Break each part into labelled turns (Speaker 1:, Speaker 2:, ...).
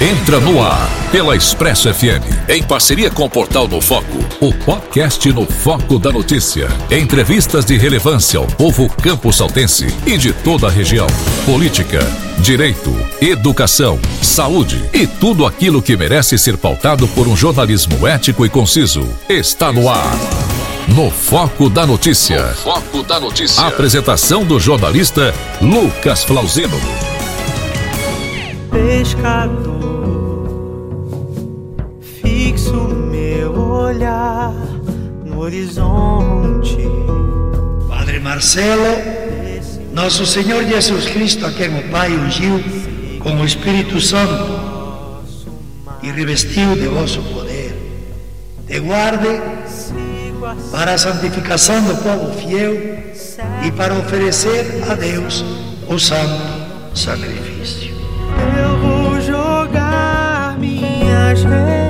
Speaker 1: Entra no ar pela Expresso FM, em parceria com o Portal No Foco, o podcast No Foco da Notícia. Entrevistas de relevância ao povo campo-saltense e de toda a região. Política, direito, educação, saúde e tudo aquilo que merece ser pautado por um jornalismo ético e conciso. Está no ar. No Foco da Notícia. No Foco da Notícia. Apresentação do jornalista Lucas Flauzino.
Speaker 2: Pescador olhar no horizonte.
Speaker 3: Padre Marcelo, nosso Senhor Jesus Cristo, a quem o Pai ungiu com o Espírito Santo e revestiu de vosso poder, te guarde para a santificação do povo fiel e para oferecer a Deus o santo sacrifício.
Speaker 2: Eu vou jogar minhas redes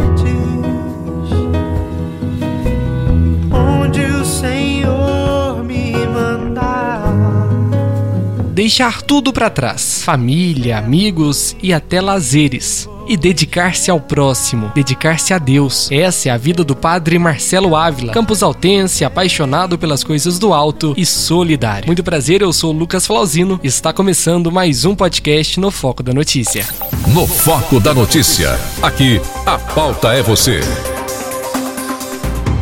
Speaker 4: Deixar tudo para trás, família, amigos e até lazeres. E dedicar-se ao próximo, dedicar-se a Deus. Essa é a vida do padre Marcelo Ávila, campus altense, apaixonado pelas coisas do alto e solidário. Muito prazer, eu sou Lucas Flauzino e está começando mais um podcast no Foco da Notícia.
Speaker 1: No Foco da Notícia. Aqui, a pauta é você.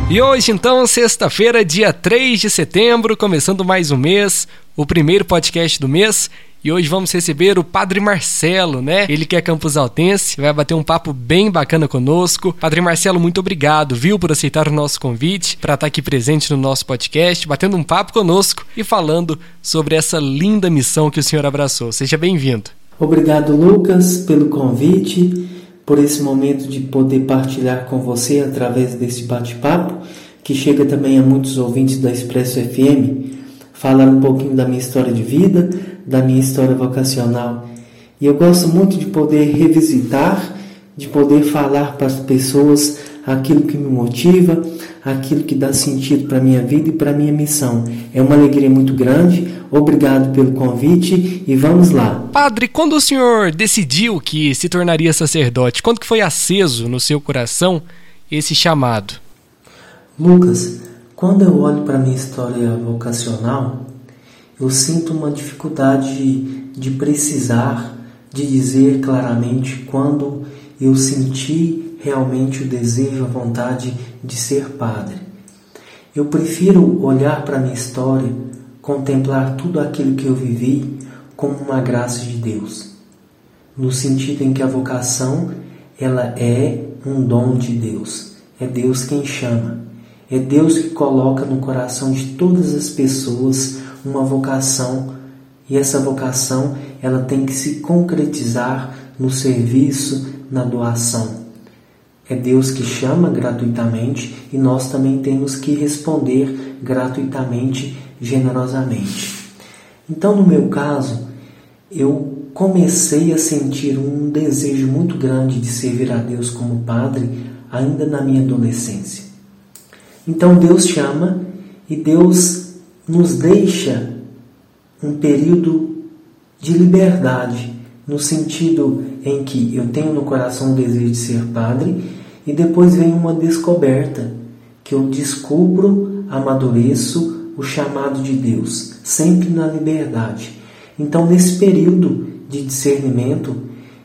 Speaker 4: E hoje, então, sexta-feira, dia 3 de setembro, começando mais um mês, o primeiro podcast do mês. E hoje vamos receber o Padre Marcelo, né? Ele que é Campus Altense, vai bater um papo bem bacana conosco. Padre Marcelo, muito obrigado, viu, por aceitar o nosso convite para estar aqui presente no nosso podcast, batendo um papo conosco e falando sobre essa linda missão que o senhor abraçou. Seja bem-vindo.
Speaker 5: Obrigado, Lucas, pelo convite, por esse momento de poder partilhar com você através desse bate-papo, que chega também a muitos ouvintes da Expresso FM, falar um pouquinho da minha história de vida, da minha história vocacional. E eu gosto muito de poder revisitar, de poder falar para as pessoas aquilo que me motiva, aquilo que dá sentido para a minha vida e para a minha missão. É uma alegria muito grande. Obrigado pelo convite e vamos lá.
Speaker 4: Padre, quando o senhor decidiu que se tornaria sacerdote, quando que foi aceso no seu coração esse chamado?
Speaker 5: Lucas, quando eu olho para a minha história vocacional, eu sinto uma dificuldade de, de precisar, de dizer claramente quando eu senti realmente o desejo, a vontade de ser padre. Eu prefiro olhar para a minha história, contemplar tudo aquilo que eu vivi como uma graça de Deus, no sentido em que a vocação ela é um dom de Deus, é Deus quem chama, é Deus que coloca no coração de todas as pessoas uma vocação e essa vocação ela tem que se concretizar no serviço, na doação. É Deus que chama gratuitamente e nós também temos que responder gratuitamente, generosamente. Então, no meu caso, eu comecei a sentir um desejo muito grande de servir a Deus como padre ainda na minha adolescência. Então, Deus chama e Deus nos deixa um período de liberdade, no sentido em que eu tenho no coração o desejo de ser padre e depois vem uma descoberta, que eu descubro, amadureço o chamado de Deus, sempre na liberdade. Então, nesse período de discernimento,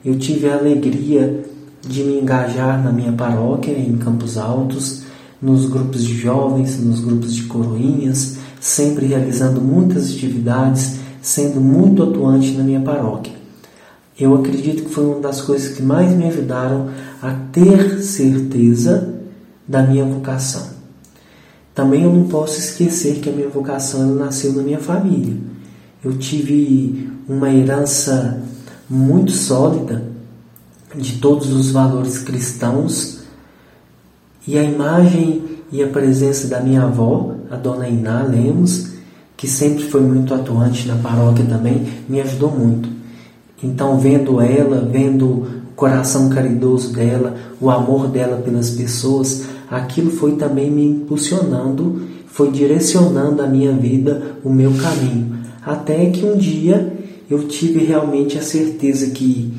Speaker 5: eu tive a alegria de me engajar na minha paróquia, em Campos Altos, nos grupos de jovens, nos grupos de coroinhas, sempre realizando muitas atividades, sendo muito atuante na minha paróquia. Eu acredito que foi uma das coisas que mais me ajudaram a ter certeza da minha vocação. Também eu não posso esquecer que a minha vocação nasceu na minha família. Eu tive uma herança muito sólida de todos os valores cristãos e a imagem e a presença da minha avó, a dona Iná Lemos, que sempre foi muito atuante na paróquia também, me ajudou muito. Então, vendo ela, vendo o coração caridoso dela, o amor dela pelas pessoas, aquilo foi também me impulsionando, foi direcionando a minha vida, o meu caminho. Até que um dia eu tive realmente a certeza que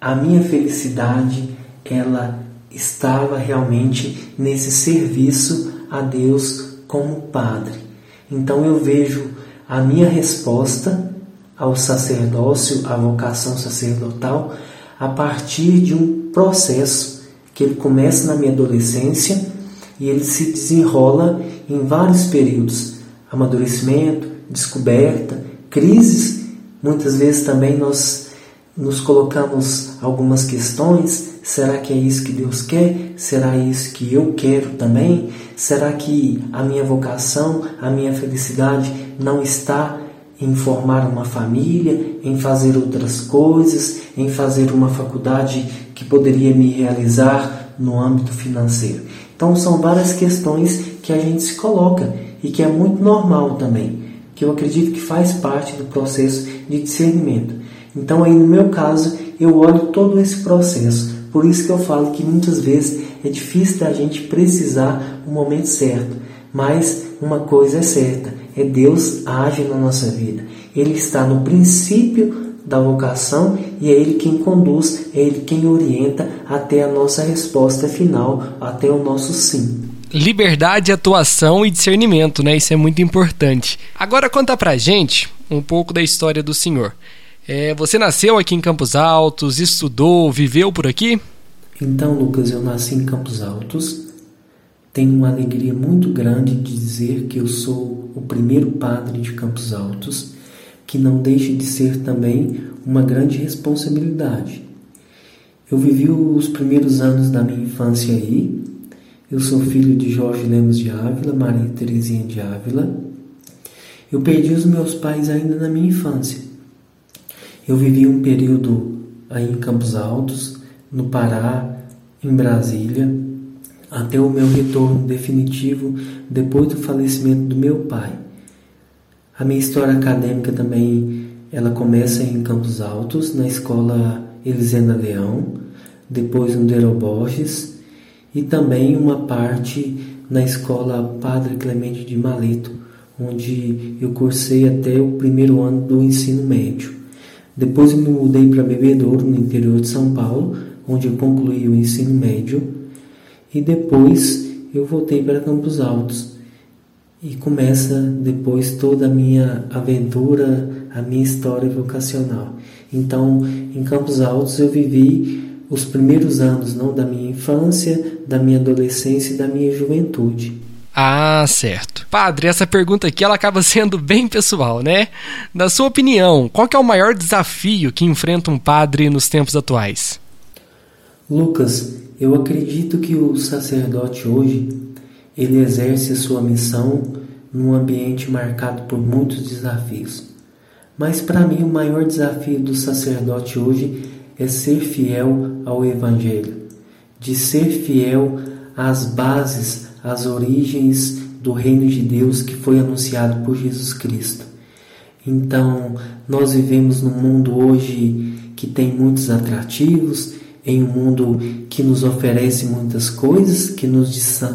Speaker 5: a minha felicidade ela estava realmente nesse serviço a Deus como padre. Então eu vejo a minha resposta ao sacerdócio, à vocação sacerdotal, a partir de um processo que ele começa na minha adolescência e ele se desenrola em vários períodos: amadurecimento, descoberta, crises. Muitas vezes também nós nos colocamos algumas questões: será que é isso que Deus quer? Será isso que eu quero também? Será que a minha vocação, a minha felicidade não está em formar uma família, em fazer outras coisas, em fazer uma faculdade que poderia me realizar no âmbito financeiro? Então são várias questões que a gente se coloca e que é muito normal também, que eu acredito que faz parte do processo de discernimento. Então aí no meu caso, eu olho todo esse processo. Por isso que eu falo que muitas vezes é difícil da gente precisar o momento certo. Mas uma coisa é certa, é Deus age na nossa vida. Ele está no princípio da vocação e é Ele quem conduz, é Ele quem orienta até a nossa resposta final, até o nosso sim.
Speaker 4: Liberdade, atuação e discernimento, né? Isso é muito importante. Agora conta pra gente um pouco da história do Senhor. É, você nasceu aqui em Campos Altos, estudou, viveu por aqui?
Speaker 5: Então, Lucas, eu nasci em Campos Altos. Tenho uma alegria muito grande de dizer que eu sou o primeiro padre de Campos Altos, que não deixa de ser também uma grande responsabilidade. Eu vivi os primeiros anos da minha infância aí. Eu sou filho de Jorge Lemos de Ávila, Maria Terezinha de Ávila. Eu perdi os meus pais ainda na minha infância. Eu vivi um período aí em Campos Altos, no Pará, em Brasília, até o meu retorno definitivo depois do falecimento do meu pai. A minha história acadêmica também ela começa em Campos Altos, na escola Elisena Leão, depois no Dero Borges e também uma parte na escola Padre Clemente de Maleto, onde eu cursei até o primeiro ano do ensino médio. Depois me mudei para Bebedouro, no interior de São Paulo, onde eu concluí o ensino médio. E depois eu voltei para Campos Altos. E começa depois toda a minha aventura, a minha história vocacional. Então, em Campos Altos eu vivi os primeiros anos não da minha infância, da minha adolescência e da minha juventude.
Speaker 4: Ah, certo. Padre, essa pergunta aqui ela acaba sendo bem pessoal, né? Na sua opinião, qual é o maior desafio que enfrenta um padre nos tempos atuais?
Speaker 5: Lucas, eu acredito que o sacerdote hoje ele exerce a sua missão num ambiente marcado por muitos desafios. Mas para mim o maior desafio do sacerdote hoje é ser fiel ao evangelho, de ser fiel às bases as origens do reino de Deus que foi anunciado por Jesus Cristo. Então, nós vivemos num mundo hoje que tem muitos atrativos, em um mundo que nos oferece muitas coisas que nos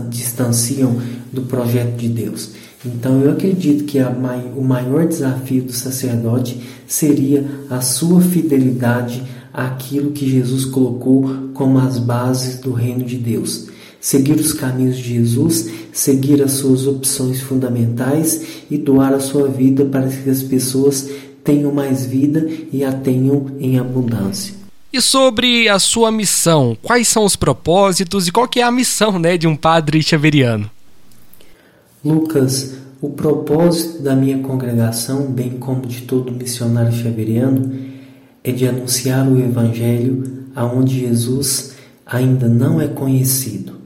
Speaker 5: distanciam do projeto de Deus. Então, eu acredito que o maior desafio do sacerdote seria a sua fidelidade àquilo que Jesus colocou como as bases do reino de Deus seguir os caminhos de Jesus, seguir as suas opções fundamentais e doar a sua vida para que as pessoas tenham mais vida e a tenham em abundância.
Speaker 4: E sobre a sua missão, quais são os propósitos e qual que é a missão né, de um padre xaveriano?
Speaker 5: Lucas, o propósito da minha congregação, bem como de todo missionário xaveriano, é de anunciar o Evangelho aonde Jesus ainda não é conhecido.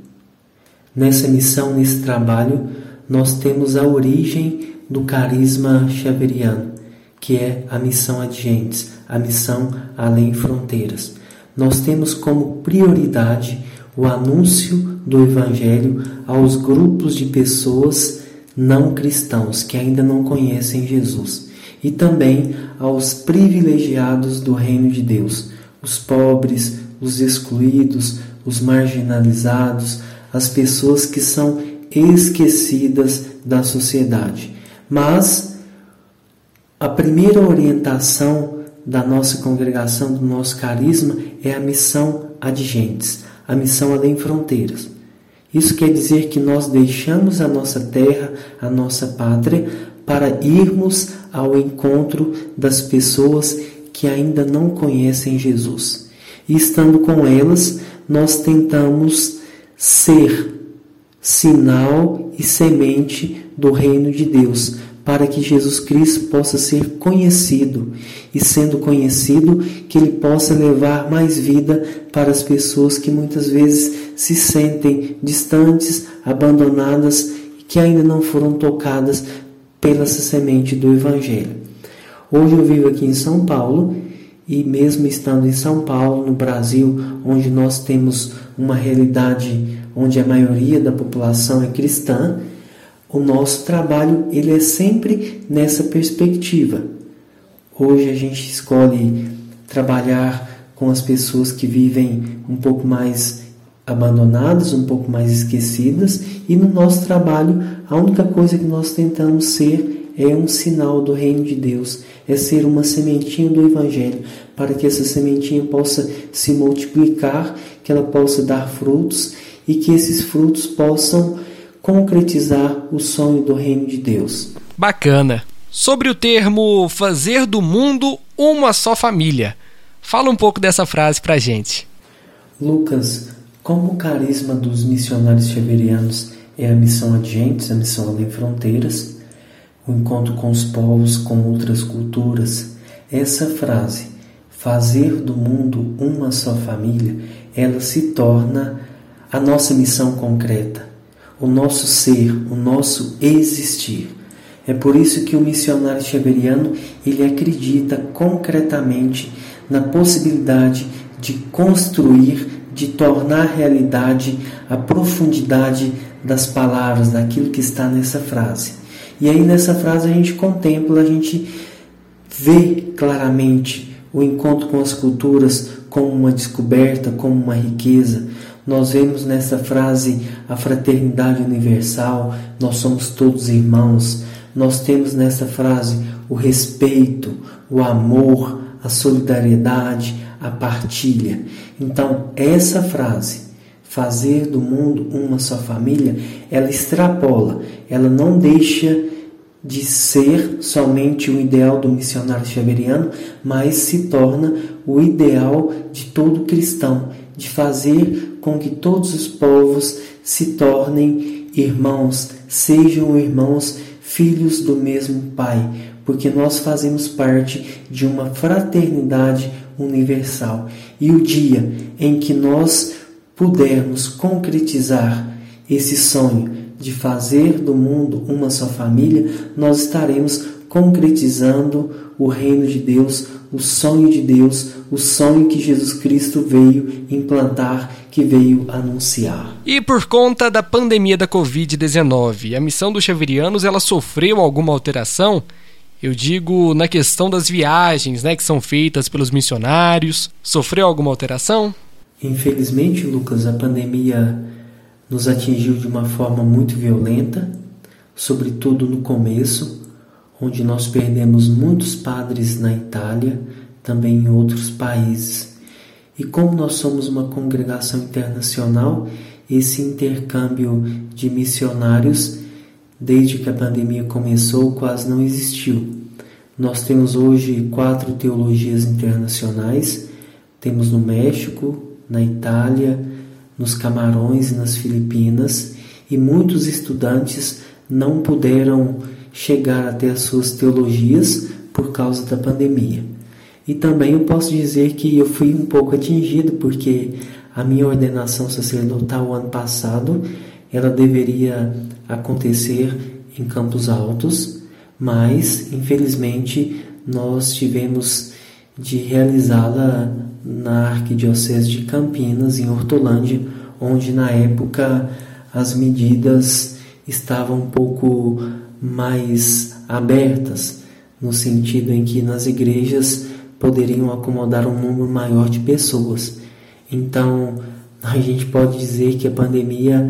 Speaker 5: Nessa missão, nesse trabalho, nós temos a origem do carisma xaveriano, que é a missão adiantes, a missão além fronteiras. Nós temos como prioridade o anúncio do Evangelho aos grupos de pessoas não cristãos que ainda não conhecem Jesus e também aos privilegiados do reino de Deus, os pobres, os excluídos, os marginalizados, as pessoas que são esquecidas da sociedade. Mas a primeira orientação da nossa congregação, do nosso carisma, é a missão adigentes, a missão além fronteiras. Isso quer dizer que nós deixamos a nossa terra, a nossa pátria, para irmos ao encontro das pessoas que ainda não conhecem Jesus. E estando com elas, nós tentamos ser sinal e semente do reino de Deus, para que Jesus Cristo possa ser conhecido e, sendo conhecido, que ele possa levar mais vida para as pessoas que muitas vezes se sentem distantes, abandonadas e que ainda não foram tocadas pela semente do Evangelho. Hoje eu vivo aqui em São Paulo e, mesmo estando em São Paulo, no Brasil, onde nós temos uma realidade onde a maioria da população é cristã, o nosso trabalho ele é sempre nessa perspectiva. Hoje a gente escolhe trabalhar com as pessoas que vivem um pouco mais abandonadas, um pouco mais esquecidas, e no nosso trabalho a única coisa que nós tentamos ser é um sinal do reino de Deus, é ser uma sementinha do Evangelho, para que essa sementinha possa se multiplicar, que ela possa dar frutos e que esses frutos possam concretizar o sonho do reino de Deus.
Speaker 4: Bacana. Sobre o termo fazer do mundo uma só família. Fala um pouco dessa frase pra gente.
Speaker 5: Lucas, como o carisma dos missionários xaverianos é a missão adiante, a missão além fronteiras, o encontro com os povos, com outras culturas, essa frase, fazer do mundo uma só família, ela se torna a nossa missão concreta o nosso ser, o nosso existir. É por isso que o missionário xaveriano ele acredita concretamente na possibilidade de construir, de tornar realidade a profundidade das palavras, daquilo que está nessa frase. E aí nessa frase a gente contempla, a gente vê claramente o encontro com as culturas como uma descoberta, como uma riqueza, nós vemos nessa frase a fraternidade universal, nós somos todos irmãos. Nós temos nessa frase o respeito, o amor, a solidariedade, a partilha. Então, essa frase, fazer do mundo uma só família, ela extrapola, ela não deixa de ser somente o ideal do missionário xaveriano, mas se torna o ideal de todo cristão, de fazer com que todos os povos se tornem irmãos, sejam irmãos, filhos do mesmo Pai, porque nós fazemos parte de uma fraternidade universal. E o dia em que nós pudermos concretizar esse sonho de fazer do mundo uma só família, nós estaremos concretizando o reino de Deus, o sonho de Deus, o sonho que Jesus Cristo veio implantar, que veio anunciar.
Speaker 4: E por conta da pandemia da Covid-19, a missão dos Xaverianos ela sofreu alguma alteração? Eu digo na questão das viagens, né, que são feitas pelos missionários. Sofreu alguma alteração?
Speaker 5: Infelizmente, Lucas, a pandemia nos atingiu de uma forma muito violenta, sobretudo no começo, onde nós perdemos muitos padres na Itália, também em outros países. E como nós somos uma congregação internacional, esse intercâmbio de missionários, desde que a pandemia começou, quase não existiu. Nós temos hoje quatro teologias internacionais: temos no México, na Itália, nos Camarões e nas Filipinas, e muitos estudantes não puderam chegar até as suas teologias por causa da pandemia. E também eu posso dizer que eu fui um pouco atingido porque a minha ordenação sacerdotal ano passado ela deveria acontecer em Campos Altos, mas infelizmente nós tivemos de realizá-la na Arquidiocese de Campinas, em Hortolândia, onde na época as medidas estavam um pouco mais abertas, no sentido em que nas igrejas poderiam acomodar um número maior de pessoas. Então, a gente pode dizer que a pandemia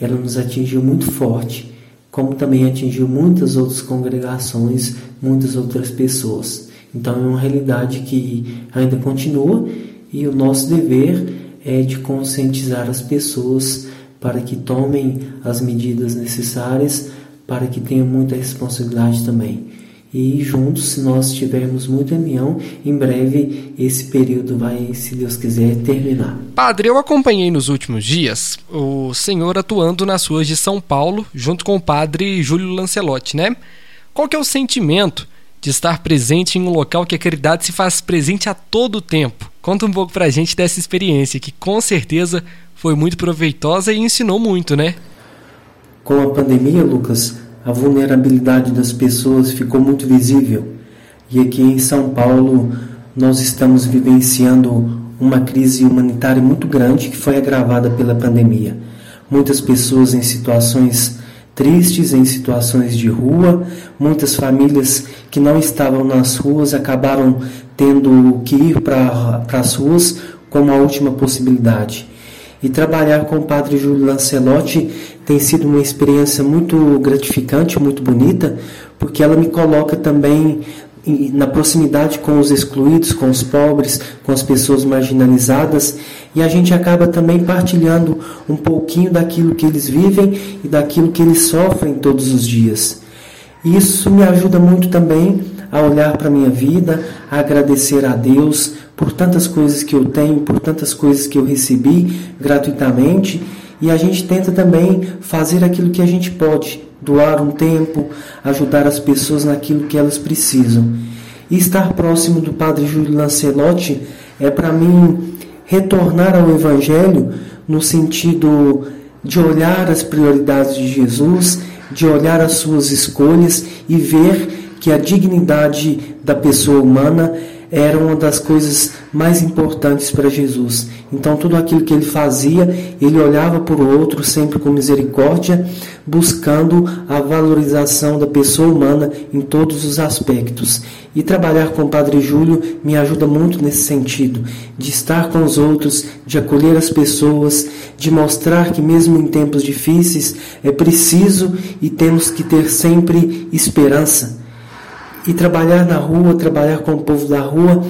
Speaker 5: ela nos atingiu muito forte, como também atingiu muitas outras congregações, muitas outras pessoas. Então é uma realidade que ainda continua e o nosso dever é de conscientizar as pessoas para que tomem as medidas necessárias, para que tenham muita responsabilidade também. E juntos, se nós tivermos muita união, em breve esse período vai, se Deus quiser, terminar.
Speaker 4: Padre, eu acompanhei nos últimos dias o senhor atuando nas ruas de São Paulo, junto com o padre Júlio Lancelotti, né? Qual que é o sentimento de estar presente em um local que a caridade se faz presente a todo tempo? Conta um pouco pra gente dessa experiência, que com certeza foi muito proveitosa e ensinou muito, né?
Speaker 5: Com a pandemia, Lucas, a vulnerabilidade das pessoas ficou muito visível. E aqui em São Paulo, nós estamos vivenciando uma crise humanitária muito grande que foi agravada pela pandemia. Muitas pessoas em situações tristes, em situações de rua, muitas famílias que não estavam nas ruas acabaram tendo que ir para as ruas como a última possibilidade. E trabalhar com o Padre Júlio Lancelotti tem sido uma experiência muito gratificante, muito bonita, porque ela me coloca também na proximidade com os excluídos, com os pobres, com as pessoas marginalizadas, e a gente acaba também partilhando um pouquinho daquilo que eles vivem e daquilo que eles sofrem todos os dias. Isso me ajuda muito também a olhar para a minha vida, a agradecer a Deus por tantas coisas que eu tenho, por tantas coisas que eu recebi gratuitamente, e a gente tenta também fazer aquilo que a gente pode, doar um tempo, ajudar as pessoas naquilo que elas precisam. E estar próximo do Padre Júlio Lancelotti é para mim retornar ao Evangelho no sentido de olhar as prioridades de Jesus, de olhar as suas escolhas e ver que a dignidade da pessoa humana era uma das coisas mais importantes para Jesus. Então, tudo aquilo que ele fazia, ele olhava por outro sempre com misericórdia, buscando a valorização da pessoa humana em todos os aspectos. E trabalhar com o Padre Júlio me ajuda muito nesse sentido, de estar com os outros, de acolher as pessoas, de mostrar que, mesmo em tempos difíceis, é preciso e temos que ter sempre esperança e trabalhar na rua, trabalhar com o povo da rua,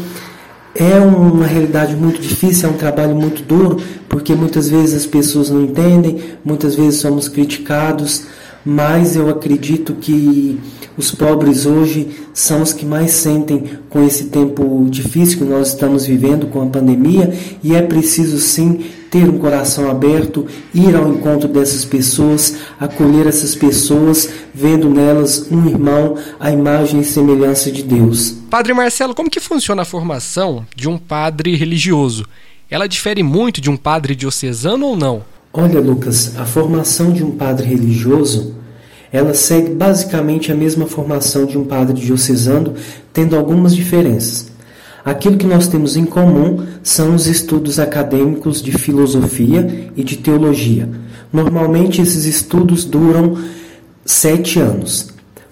Speaker 5: é uma realidade muito difícil, é um trabalho muito duro, porque muitas vezes as pessoas não entendem, muitas vezes somos criticados, mas eu acredito que os pobres hoje são os que mais sentem com esse tempo difícil que nós estamos vivendo com a pandemia e é preciso sim ter um coração aberto, ir ao encontro dessas pessoas, acolher essas pessoas, vendo nelas um irmão à imagem e semelhança de Deus.
Speaker 4: Padre Marcelo, como que funciona a formação de um padre religioso? Ela difere muito de um padre diocesano ou não?
Speaker 5: Olha, Lucas, a formação de um padre religioso, ela segue basicamente a mesma formação de um padre diocesano, tendo algumas diferenças. Aquilo que nós temos em comum são os estudos acadêmicos de filosofia e de teologia. Normalmente esses estudos duram sete anos.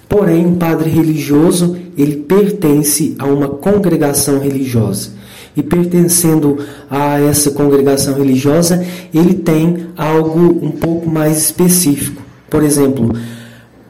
Speaker 5: Porém, um padre religioso ele pertence a uma congregação religiosa e pertencendo a essa congregação religiosa, ele tem algo um pouco mais específico. Por exemplo,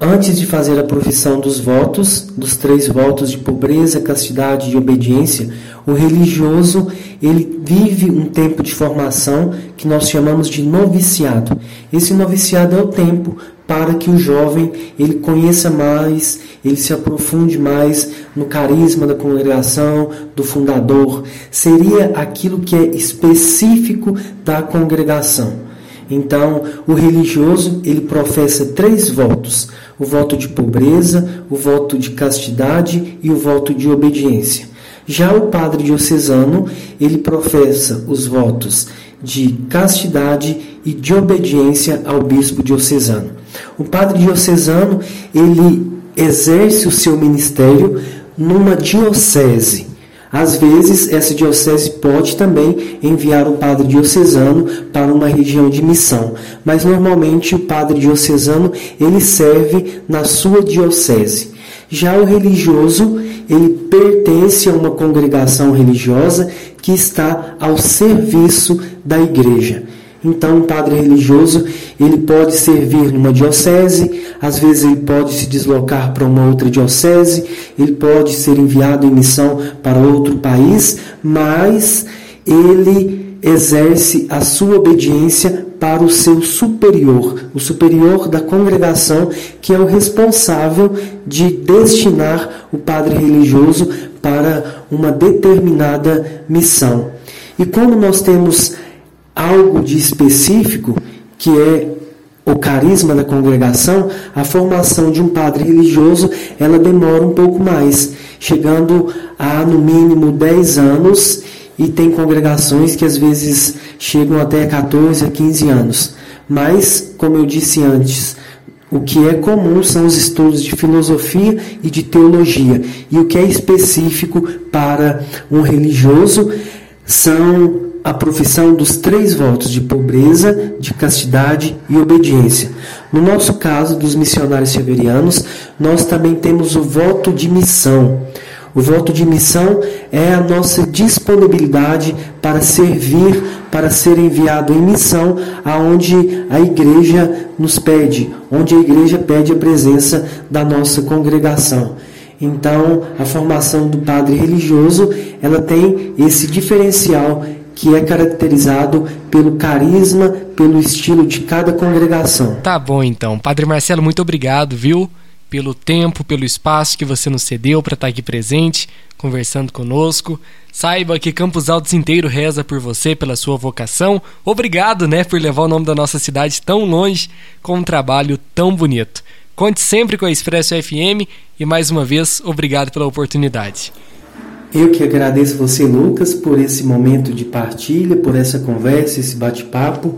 Speaker 5: antes de fazer a profissão dos votos, dos três votos de pobreza, castidade e obediência, o religioso ele vive um tempo de formação que nós chamamos de noviciado. Esse noviciado é o tempo para que o jovem ele conheça mais, ele se aprofunde mais no carisma da congregação, do fundador. Seria aquilo que é específico da congregação. Então, o religioso, ele professa três votos: o voto de pobreza, o voto de castidade e o voto de obediência. Já o padre diocesano, ele professa os votos de castidade e de obediência ao bispo diocesano. O padre diocesano, ele exerce o seu ministério numa diocese. Às vezes, essa diocese pode também enviar o padre diocesano para uma região de missão, mas normalmente o padre diocesano ele serve na sua diocese. Já o religioso, ele pertence a uma congregação religiosa que está ao serviço da igreja. Então, um padre religioso, ele pode servir numa diocese, às vezes ele pode se deslocar para uma outra diocese, ele pode ser enviado em missão para outro país, mas ele exerce a sua obediência para o seu superior, o superior da congregação, que é o responsável de destinar o padre religioso para uma determinada missão. E como nós temos algo de específico, que é o carisma da congregação, a formação de um padre religioso, ela demora um pouco mais, chegando a no mínimo 10 anos, e tem congregações que às vezes chegam até 14 a 15 anos. Mas, como eu disse antes, o que é comum são os estudos de filosofia e de teologia, e o que é específico para um religioso são a profissão dos três votos de pobreza, de castidade e obediência. No nosso caso, dos missionários severianos, nós também temos o voto de missão. O voto de missão é a nossa disponibilidade para servir, para ser enviado em missão aonde a igreja nos pede, onde a igreja pede a presença da nossa congregação. Então, a formação do padre religioso, ela tem esse diferencial que é caracterizado pelo carisma, pelo estilo de cada congregação.
Speaker 4: Tá bom então. Padre Marcelo, muito obrigado, viu? Pelo tempo, pelo espaço que você nos cedeu para estar aqui presente, conversando conosco. Saiba que Campos Altos inteiro reza por você, pela sua vocação. Obrigado, né, por levar o nome da nossa cidade tão longe com um trabalho tão bonito. Conte sempre com a Expresso FM e mais uma vez, obrigado pela oportunidade.
Speaker 5: Eu que agradeço você, Lucas, por esse momento de partilha, por essa conversa, esse bate-papo.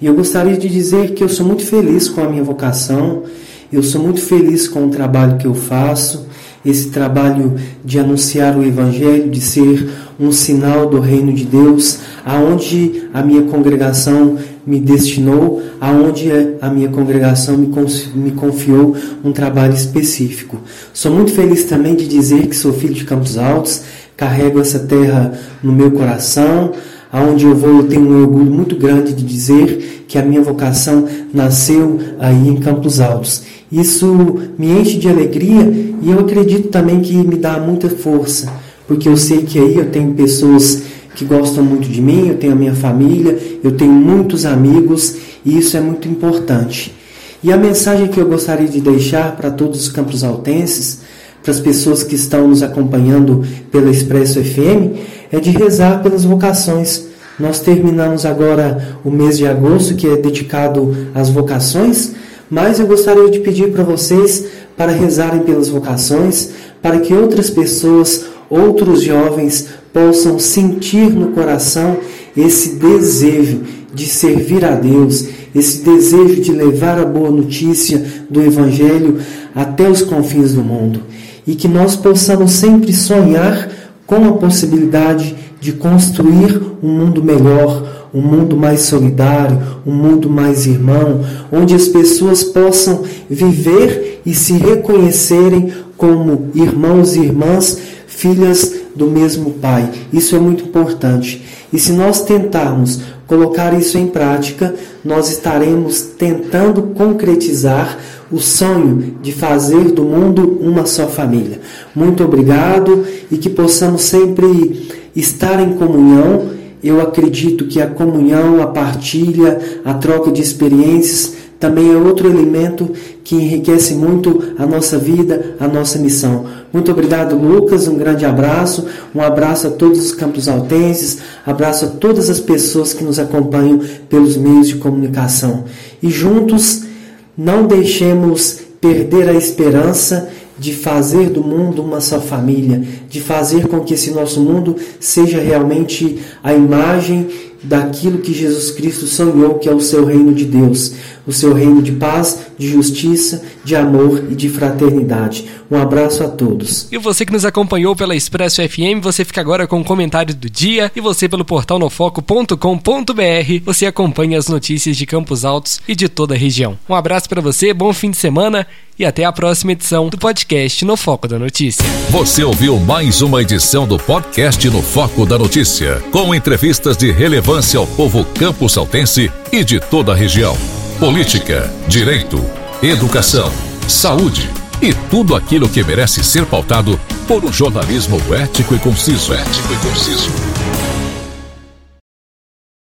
Speaker 5: E eu gostaria de dizer que eu sou muito feliz com a minha vocação, eu sou muito feliz com o trabalho que eu faço, esse trabalho de anunciar o Evangelho, de ser um sinal do reino de Deus, aonde a minha congregação me destinou, aonde a minha congregação me confiou um trabalho específico. Sou muito feliz também de dizer que sou filho de Campos Altos, carrego essa terra no meu coração, aonde eu vou, eu tenho um orgulho muito grande de dizer que a minha vocação nasceu aí em Campos Altos. Isso me enche de alegria e eu acredito também que me dá muita força, porque eu sei que aí eu tenho pessoas que gostam muito de mim, eu tenho a minha família, eu tenho muitos amigos e isso é muito importante. E a mensagem que eu gostaria de deixar para todos os campos altenses para as pessoas que estão nos acompanhando pela Expresso FM é de rezar pelas vocações. Nós terminamos agora o mês de agosto, que é dedicado às vocações, mas eu gostaria de pedir para vocês para rezarem pelas vocações, para que outras pessoas, outros jovens possam sentir no coração esse desejo de servir a Deus, esse desejo de levar a boa notícia do Evangelho até os confins do mundo e que nós possamos sempre sonhar com a possibilidade de construir um mundo melhor, um mundo mais solidário, um mundo mais irmão, onde as pessoas possam viver e se reconhecerem como irmãos e irmãs, filhas do mesmo Pai. Isso é muito importante. E se nós tentarmos colocar isso em prática, nós estaremos tentando concretizar o sonho de fazer do mundo uma só família. Muito obrigado e que possamos sempre estar em comunhão. Eu acredito que a comunhão, a partilha, a troca de experiências também é outro elemento que enriquece muito a nossa vida, a nossa missão. Muito obrigado, Lucas. Um grande abraço. Um abraço a todos os campos altenses. Abraço a todas as pessoas que nos acompanham pelos meios de comunicação. E juntos não deixemos perder a esperança de fazer do mundo uma só família, de fazer com que esse nosso mundo seja realmente a imagem daquilo que Jesus Cristo sonhou, que é o seu reino de Deus, o seu reino de paz, de justiça, de amor e de fraternidade. Um abraço a todos.
Speaker 4: E você que nos acompanhou pela Expresso FM, você fica agora com o comentário do dia e você pelo portal nofoco.com.br, você acompanha as notícias de Campos Altos e de toda a região. Um abraço para você, bom fim de semana e até a próxima edição do podcast No Foco da Notícia.
Speaker 1: Você ouviu mais uma edição do podcast No Foco da Notícia, com entrevistas de relevância relevância ao povo campo-saltense e de toda a região. Política, direito, educação, saúde e tudo aquilo que merece ser pautado por um jornalismo ético e conciso. Ético e conciso